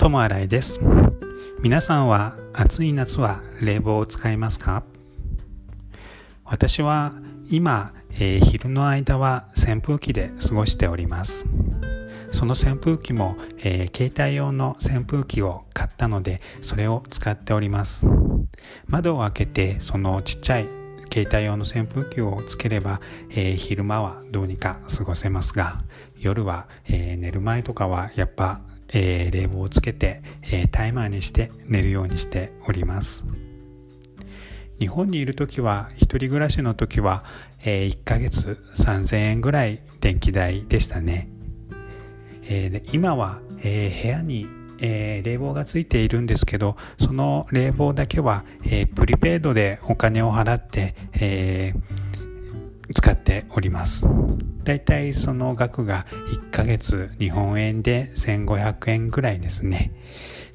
友新井です。皆さんは暑い夏は冷房を使いますか？私は今、えー、昼の間は扇風機で過ごしております。その扇風機も、えー、携帯用の扇風機を買ったのでそれを使っております。窓を開けてそのちっちゃい携帯用の扇風機をつければ、えー、昼間はどうにか過ごせますが夜は、えー、寝る前とかはやっぱ、えー、冷房をつけて、えタイマーにして寝るようにしております。日本にいる時は一人暮らしの時は、え1ヶ月3000円ぐらい電気代でしたね、えで今は、え部屋にえー、冷房がついているんですけど、その冷房だけは、えー、プリペイドでお金を払って、えー、使っております。だいたいその額が1ヶ月日本円で1500円ぐらいですね。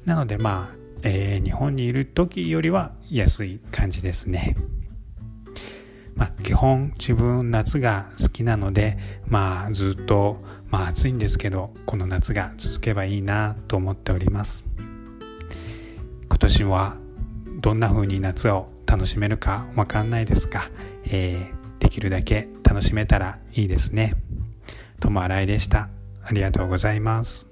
なのでまあ、えー、日本にいる時よりは安い感じですね。まあ、基本自分夏が好きなので、まあ、ずっと、まあ、暑いんですけどこの夏が続けばいいなと思っております今年はどんな風に夏を楽しめるかわかんないですが、えー、きるだけ楽しめたらいいですね。ともあらいでした。ありがとうございます。